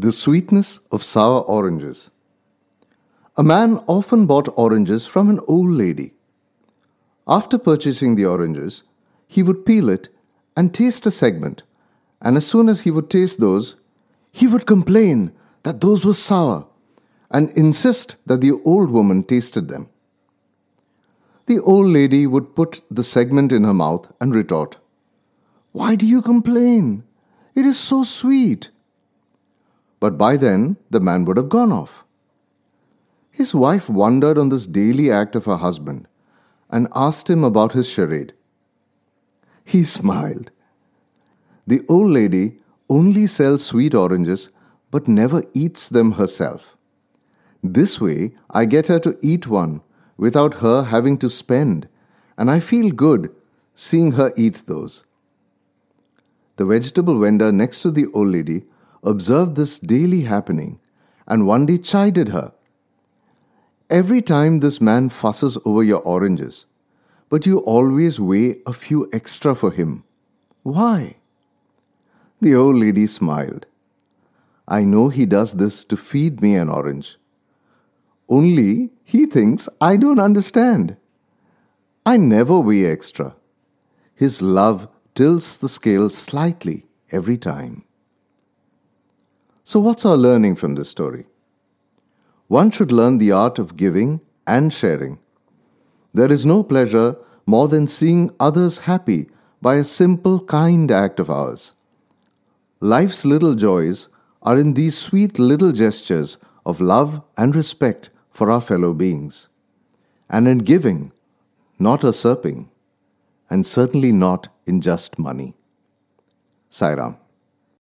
The sweetness of sour oranges. A man often bought oranges from an old lady. After purchasing the oranges, he would peel it and taste a segment, and as soon as he would taste those, he would complain that those were sour and insist that the old woman tasted them. The old lady would put the segment in her mouth and retort, Why do you complain? It is so sweet. But by then, the man would have gone off. His wife wondered on this daily act of her husband and asked him about his charade. He smiled. The old lady only sells sweet oranges but never eats them herself. This way, I get her to eat one without her having to spend, and I feel good seeing her eat those. The vegetable vendor next to the old lady observed this daily happening and one day chided her. Every time this man fusses over your oranges, but you always weigh a few extra for him. Why? The old lady smiled. I know he does this to feed me an orange. Only he thinks I don't understand. I never weigh extra. His love tilts the scale slightly every time. So, what's our learning from this story? One should learn the art of giving and sharing. There is no pleasure more than seeing others happy by a simple, kind act of ours. Life's little joys are in these sweet little gestures of love and respect for our fellow beings, and in giving, not usurping, and certainly not in just money. Sai Ram.